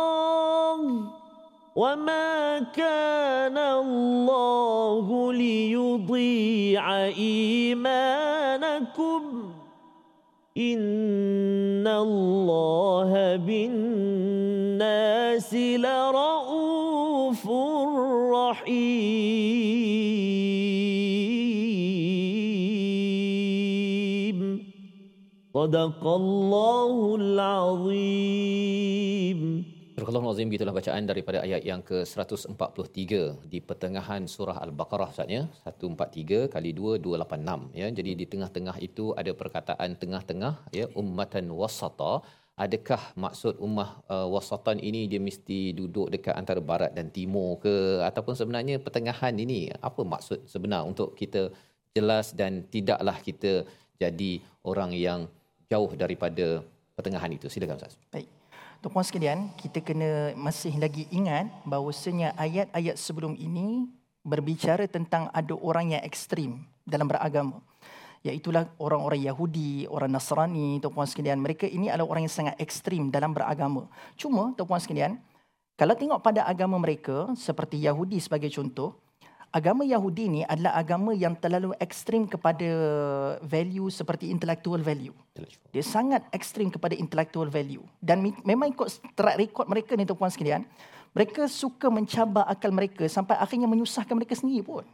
وما كان الله ليضيع إيمانكم إن الله بالناس لرؤوف رحيم. صدق الله العظيم. Surah Al-Azim gitulah bacaan daripada ayat yang ke-143 di pertengahan surah Al-Baqarah Ustaznya 143 kali 2 286 ya. Jadi di tengah-tengah itu ada perkataan tengah-tengah ya ummatan wasata. Adakah maksud ummah uh, wasatan ini dia mesti duduk dekat antara barat dan timur ke? Ataupun sebenarnya pertengahan ini apa maksud sebenar untuk kita jelas dan tidaklah kita jadi orang yang jauh daripada pertengahan itu? Silakan ustaz. Baik. Tuan-puan sekalian, kita kena masih lagi ingat bahawasanya ayat-ayat sebelum ini berbicara tentang ada orang yang ekstrim dalam beragama. Iaitulah orang-orang Yahudi, orang Nasrani, tuan-puan sekalian. Mereka ini adalah orang yang sangat ekstrim dalam beragama. Cuma, tuan-puan sekalian, kalau tengok pada agama mereka, seperti Yahudi sebagai contoh, agama Yahudi ni adalah agama yang terlalu ekstrim kepada value seperti intellectual value. Dia sangat ekstrim kepada intellectual value. Dan memang ikut track record mereka ni tuan-puan sekalian, mereka suka mencabar akal mereka sampai akhirnya menyusahkan mereka sendiri pun.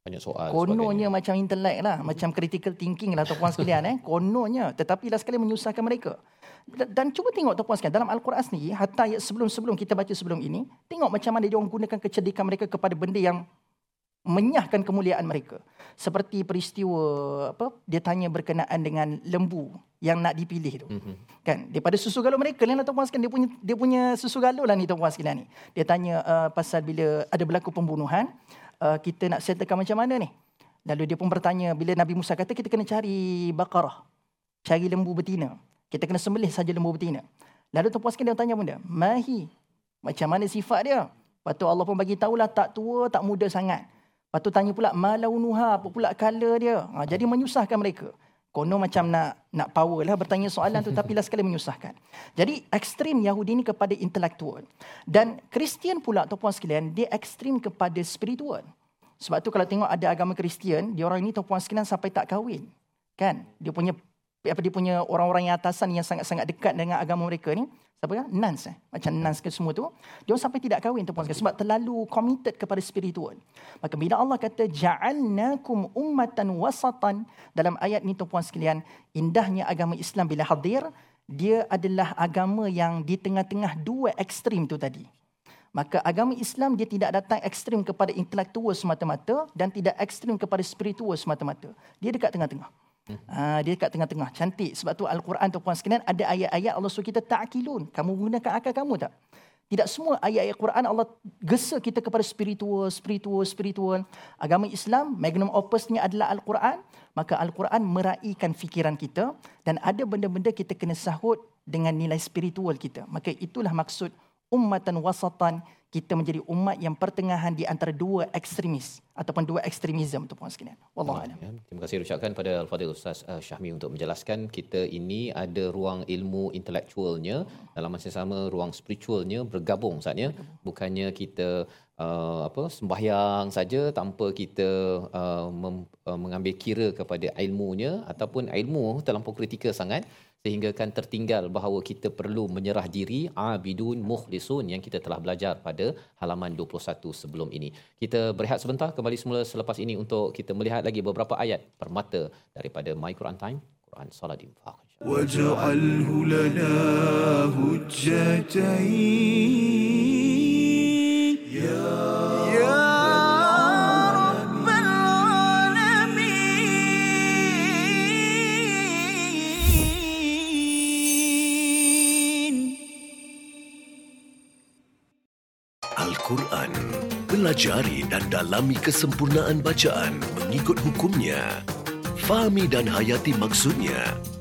banyak soal Kononnya macam intelek lah, macam critical thinking lah tuan-puan sekalian eh. Kononnya, tetapi last sekali menyusahkan mereka. Dan, dan cuba tengok tuan-puan sekalian, dalam Al-Quran sendiri, hatta ayat sebelum-sebelum kita baca sebelum ini, tengok macam mana dia orang gunakan kecerdikan mereka kepada benda yang menyahkan kemuliaan mereka. Seperti peristiwa apa dia tanya berkenaan dengan lembu yang nak dipilih tu. Mm-hmm. Kan daripada susu galuh mereka lah tuan-puan sekalian dia punya dia punya susu galuh lah ni tuan-puan sekalian ni. Dia tanya uh, pasal bila ada berlaku pembunuhan, uh, kita nak settlekan macam mana ni? Lalu dia pun bertanya bila Nabi Musa kata kita kena cari bakarah. Cari lembu betina. Kita kena sembelih saja lembu betina. Lalu tuan-puan sekalian dia tanya bunda, "Mahi, macam mana sifat dia?" Lepas tu Allah pun bagi tahulah tak tua, tak muda sangat. Lepas tu tanya pula malaunuha, apa pula color dia. Ha, jadi menyusahkan mereka. Kono macam nak nak power lah bertanya soalan tu tapi last sekali menyusahkan. Jadi ekstrim Yahudi ni kepada intelektual. Dan Kristian pula tuan-puan sekalian, dia ekstrim kepada spiritual. Sebab tu kalau tengok ada agama Kristian, dia orang ni tuan-puan sekalian sampai tak kahwin. Kan? Dia punya apa dia punya orang-orang yang atasan yang sangat-sangat dekat dengan agama mereka ni siapa ya nuns eh. Macam nuns ke semua tu. Dia sampai tidak kahwin tu sebab terlalu committed kepada spiritual maka bila Allah kata ja'alnakum ummatan wasatan dalam ayat ni tuan sekalian indahnya agama Islam bila hadir dia adalah agama yang di tengah-tengah dua ekstrim tu tadi. Maka agama Islam dia tidak datang ekstrim kepada intelektual semata-mata dan tidak ekstrim kepada spiritual semata-mata. Dia dekat tengah-tengah. Ha, dia dekat tengah-tengah. Cantik. Sebab tu Al-Quran tu puan sekalian ada ayat-ayat Allah suruh kita ta'kilun. Kamu gunakan akal kamu tak? Tidak semua ayat-ayat Quran Allah gesa kita kepada spiritual, spiritual, spiritual. Agama Islam, magnum opusnya adalah Al-Quran. Maka Al-Quran meraihkan fikiran kita. Dan ada benda-benda kita kena sahut dengan nilai spiritual kita. Maka itulah maksud ummatan wasatan kita menjadi umat yang pertengahan di antara dua ekstremis ataupun dua ekstremisme tu puan sekalian. Wallahu a'lam. Terima kasih ucapkan pada Al-Fadhil Ustaz uh, Syahmi untuk menjelaskan kita ini ada ruang ilmu intelektualnya dalam masa sama ruang spiritualnya bergabung Ustaz ya. Bukannya kita uh, apa sembahyang saja tanpa kita uh, mem, uh, mengambil kira kepada ilmunya ataupun ilmu terlampau kritikal sangat sehingga kan tertinggal bahawa kita perlu menyerah diri abidun mukhlisun yang kita telah belajar pada halaman 21 sebelum ini. Kita berehat sebentar kembali semula selepas ini untuk kita melihat lagi beberapa ayat permata daripada My Quran Time, Quran Salat Infaq. واجعله لنا هجتين يا يا Pelajari dan dalami kesempurnaan bacaan mengikut hukumnya. Fahami dan hayati maksudnya.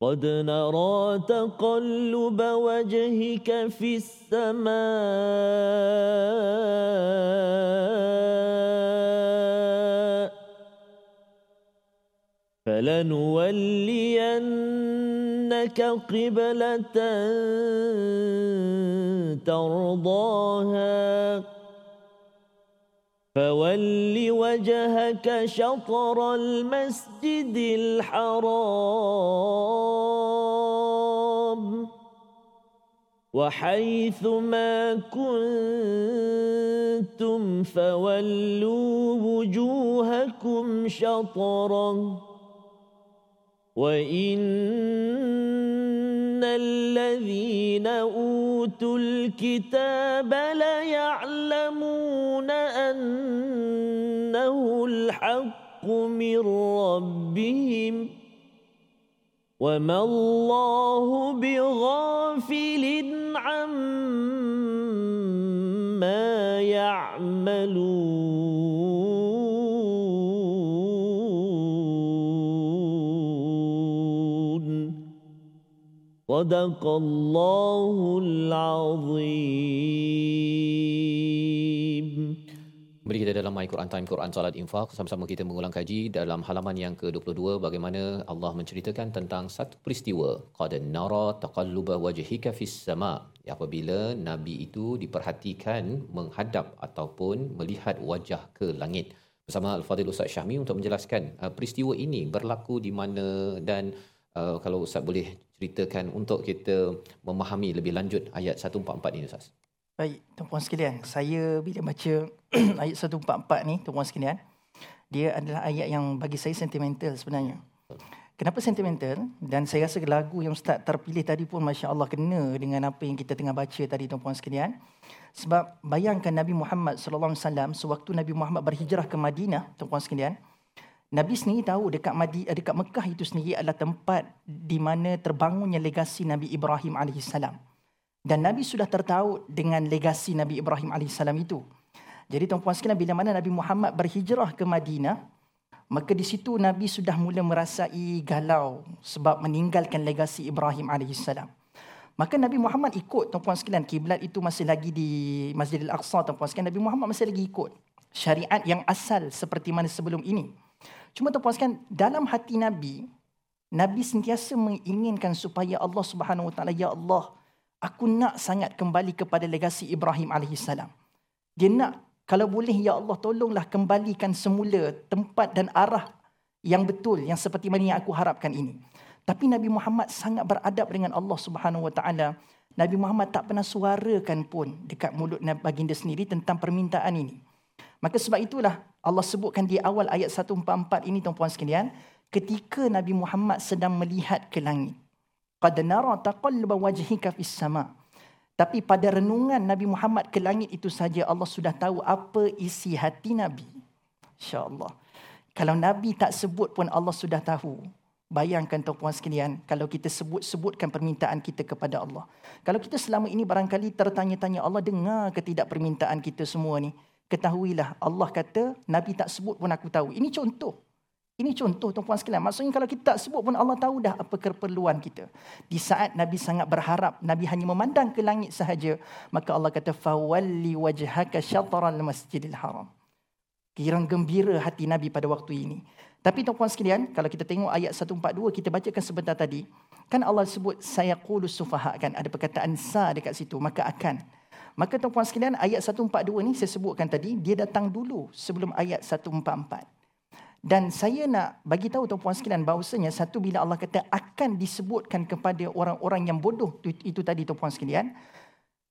قد نرى تقلب وجهك في السماء فلنولينك قبلة ترضاها. فول وجهك شطر المسجد الحرام وحيث ما كنتم فولوا وجوهكم شطره وإن الذين أوتوا الكتاب ليعلمون أنه الحق من ربهم وما الله بغافل عما يعملون صدق الله العظيم Kembali kita dalam My Quran Time Quran Salat Infak sama-sama kita mengulang kaji dalam halaman yang ke-22 bagaimana Allah menceritakan tentang satu peristiwa qad nara taqalluba wajhika fis sama apabila nabi itu diperhatikan menghadap ataupun melihat wajah ke langit bersama Al-Fadhil Ustaz Syahmi untuk menjelaskan uh, peristiwa ini berlaku di mana dan uh, kalau Ustaz boleh ceritakan untuk kita memahami lebih lanjut ayat 144 ini Ustaz. Baik, tuan-puan sekalian. Saya bila baca ayat 144 ni, tuan-puan sekalian, dia adalah ayat yang bagi saya sentimental sebenarnya. Kenapa sentimental? Dan saya rasa lagu yang Ustaz terpilih tadi pun Masya Allah kena dengan apa yang kita tengah baca tadi tuan-puan sekalian. Sebab bayangkan Nabi Muhammad SAW sewaktu Nabi Muhammad berhijrah ke Madinah, tuan-puan sekalian, Nabi sendiri tahu dekat Madi, dekat Mekah itu sendiri adalah tempat di mana terbangunnya legasi Nabi Ibrahim alaihissalam. Dan Nabi sudah tertahu dengan legasi Nabi Ibrahim alaihissalam itu. Jadi tuan-puan sekalian bila mana Nabi Muhammad berhijrah ke Madinah, maka di situ Nabi sudah mula merasai galau sebab meninggalkan legasi Ibrahim alaihissalam. Maka Nabi Muhammad ikut tuan-puan sekalian kiblat itu masih lagi di Masjidil Aqsa tuan-puan sekalian Nabi Muhammad masih lagi ikut syariat yang asal seperti mana sebelum ini. Cuma tuan-puan sekalian, dalam hati Nabi, Nabi sentiasa menginginkan supaya Allah Subhanahu Wa Taala, ya Allah, aku nak sangat kembali kepada legasi Ibrahim alaihissalam. Dia nak kalau boleh ya Allah tolonglah kembalikan semula tempat dan arah yang betul yang seperti mana yang aku harapkan ini. Tapi Nabi Muhammad sangat beradab dengan Allah Subhanahu Wa Taala. Nabi Muhammad tak pernah suarakan pun dekat mulut baginda sendiri tentang permintaan ini. Maka sebab itulah Allah sebutkan di awal ayat 144 ini tuan-puan sekalian, ketika Nabi Muhammad sedang melihat ke langit. Qad nara taqalluba wajhika fis sama. Tapi pada renungan Nabi Muhammad ke langit itu saja Allah sudah tahu apa isi hati Nabi. Insya-Allah. Kalau Nabi tak sebut pun Allah sudah tahu. Bayangkan tuan-puan sekalian kalau kita sebut-sebutkan permintaan kita kepada Allah. Kalau kita selama ini barangkali tertanya-tanya Allah dengar ke tidak permintaan kita semua ni ketahuilah Allah kata Nabi tak sebut pun aku tahu. Ini contoh. Ini contoh tuan-puan sekalian. Maksudnya kalau kita tak sebut pun Allah tahu dah apa keperluan kita. Di saat Nabi sangat berharap, Nabi hanya memandang ke langit sahaja, maka Allah kata fawalli wajhaka syatral masjidil haram. Kirang gembira hati Nabi pada waktu ini. Tapi tuan-puan sekalian, kalau kita tengok ayat 142 kita bacakan sebentar tadi, kan Allah sebut saya qulus sufaha kan ada perkataan sa dekat situ, maka akan Maka tuan-puan sekalian, ayat 142 ni saya sebutkan tadi, dia datang dulu sebelum ayat 144. Dan saya nak bagi tahu tuan-puan sekalian bahawasanya satu bila Allah kata akan disebutkan kepada orang-orang yang bodoh itu, itu tadi tuan-puan sekalian.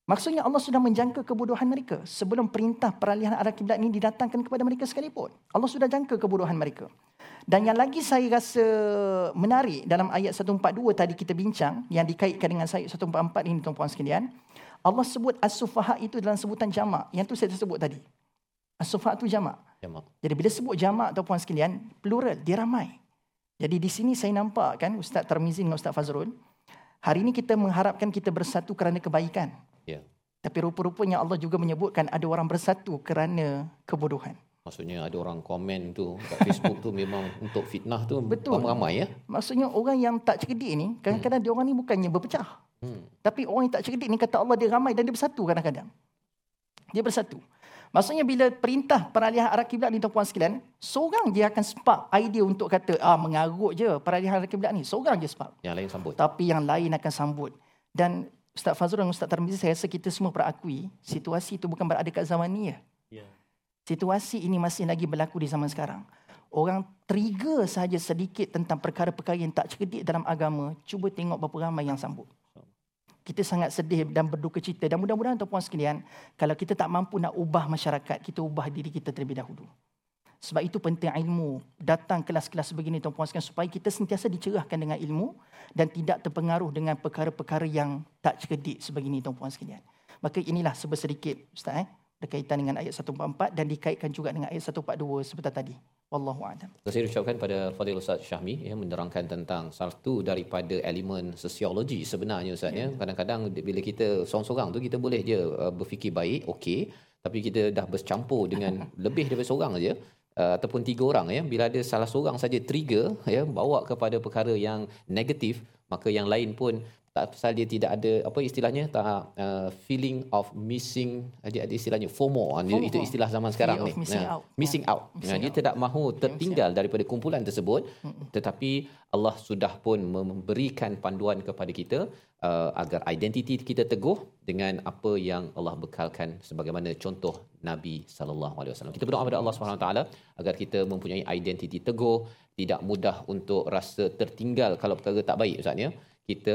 Maksudnya Allah sudah menjangka kebodohan mereka sebelum perintah peralihan arah kiblat ini didatangkan kepada mereka sekalipun. Allah sudah jangka kebodohan mereka. Dan yang lagi saya rasa menarik dalam ayat 142 tadi kita bincang yang dikaitkan dengan ayat 144 ini tuan-puan sekalian. Allah sebut as-sufaha itu dalam sebutan jamak. Yang tu saya sebut tadi. As-sufaha itu jamak. Jamak. Jadi bila sebut jamak atau puan sekalian, plural, dia ramai. Jadi di sini saya nampak kan Ustaz Tarmizi dengan Ustaz Fazrul, hari ini kita mengharapkan kita bersatu kerana kebaikan. Ya. Tapi rupa-rupanya Allah juga menyebutkan ada orang bersatu kerana kebodohan. Maksudnya ada orang komen tu kat Facebook tu memang untuk fitnah tu Betul. ramai ya. Maksudnya orang yang tak cerdik ni, kadang-kadang dia orang ni bukannya berpecah. Hmm. Tapi orang yang tak cerdik ni kata Allah dia ramai dan dia bersatu kadang-kadang. Dia bersatu. Maksudnya bila perintah peralihan arah kiblat ni tuan-puan sekalian, seorang dia akan spark idea untuk kata ah mengarut je peralihan arah kiblat ni. Seorang je spark. Yang lain sambut. Tapi yang lain akan sambut. Dan Ustaz Fazrul dan Ustaz Tarmizi saya rasa kita semua berakui situasi itu bukan berada kat zaman ni ya. Ya. Situasi ini masih lagi berlaku di zaman sekarang. Orang trigger saja sedikit tentang perkara-perkara yang tak cerdik dalam agama, cuba tengok berapa ramai yang sambut. Kita sangat sedih dan berduka cita dan mudah-mudahan tuan-puan sekalian, kalau kita tak mampu nak ubah masyarakat, kita ubah diri kita terlebih dahulu. Sebab itu penting ilmu. Datang kelas-kelas begini tuan-puan sekalian supaya kita sentiasa dicerahkan dengan ilmu dan tidak terpengaruh dengan perkara-perkara yang tak cerdik sebegini tuan-puan sekalian. Maka inilah sebersedikit Ustaz eh berkaitan dengan ayat 144 dan dikaitkan juga dengan ayat 142 seperti tadi. Wallahu a'lam. Saya ucapkan pada Fadil Ustaz Syahmi ya menerangkan tentang satu daripada elemen sosiologi sebenarnya Ustaz ya. Kadang-kadang bila kita seorang-seorang tu kita boleh je uh, berfikir baik, okey, tapi kita dah bercampur dengan lebih daripada seorang aja uh, ataupun tiga orang ya. Bila ada salah seorang saja trigger ya bawa kepada perkara yang negatif, maka yang lain pun tak pasal dia tidak ada apa istilahnya tak uh, feeling of missing dia ada istilahnya FOMO, Ah, FOMO. itu istilah zaman sekarang Fear ni missing Nah, out. missing out Missing Nah, dia out. tidak mahu tertinggal daripada kumpulan tersebut tetapi Allah sudah pun memberikan panduan kepada kita uh, agar identiti kita teguh dengan apa yang Allah bekalkan sebagaimana contoh Nabi sallallahu alaihi wasallam. Kita berdoa kepada Allah Subhanahu taala agar kita mempunyai identiti teguh, tidak mudah untuk rasa tertinggal kalau perkara tak baik Ustaz ya. Kita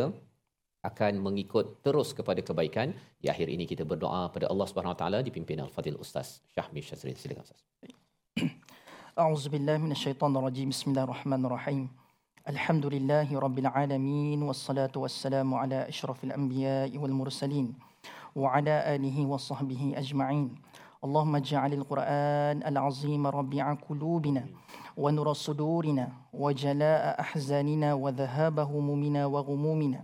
akan mengikut terus kepada kebaikan. Di akhir ini kita berdoa pada Allah Subhanahu Wa taala dipimpin Al-Fadil Ustaz Syahmi Syazrin. Silakan Ustaz. أعوذ بالله من الشيطان الرجيم بسم الله الرحمن الرحيم الحمد لله رب العالمين والصلاة والسلام على أشرف الأنبياء والمرسلين وعلى آله وصحبه أجمعين اللهم اجعل القرآن العظيم ربيع قلوبنا ونور صدورنا وجلاء أحزاننا وذهاب همومنا وغمومنا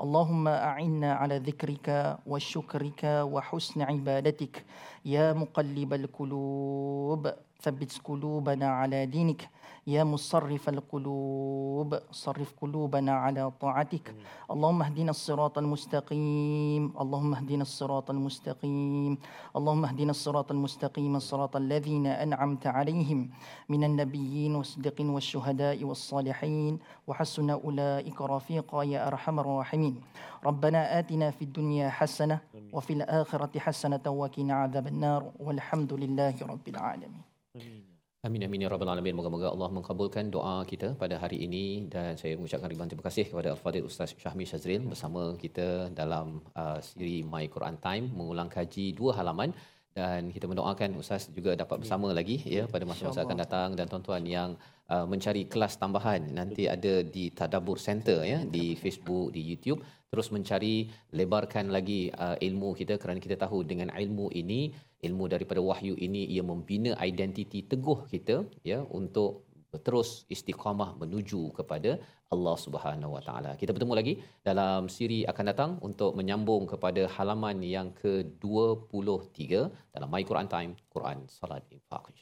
اللهم أعنا على ذكرك وشكرك وحسن عبادتك يا مقلب القلوب. ثبت قلوبنا على دينك. يا مصرف القلوب صرف قلوبنا على طاعتك. اللهم اهدنا الصراط المستقيم. اللهم اهدنا الصراط المستقيم. اللهم اهدنا الصراط المستقيم الصراط الذين أنعمت عليهم. من النبيين والصديقين والشهداء والصالحين. وحسن أولئك رفيقا يا أرحم الراحمين. ربنا آتنا في الدنيا حسنة وفي الآخرة حسنة وقنا عذاب النار. والحمد لله رب العالمين. Amin. Amin ya rabbal alamin. Moga-moga Allah mengabulkan doa kita pada hari ini. Dan saya mengucapkan ribuan terima kasih kepada Al-Fadhil Ustaz Syahmi Syazrin bersama kita dalam uh, siri My Quran Time mengulang kaji dua halaman. Dan kita mendoakan Ustaz juga dapat bersama lagi ya pada masa-masa akan datang. Dan tuan-tuan yang uh, mencari kelas tambahan. Nanti ada di Tadabbur Center ya di Facebook di YouTube. Terus mencari lebarkan lagi uh, ilmu kita kerana kita tahu dengan ilmu ini ilmu daripada wahyu ini ia membina identiti teguh kita ya untuk terus istiqamah menuju kepada Allah Subhanahu Wa Taala. Kita bertemu lagi dalam siri akan datang untuk menyambung kepada halaman yang ke-23 dalam My Quran Time, Quran Salat Infaq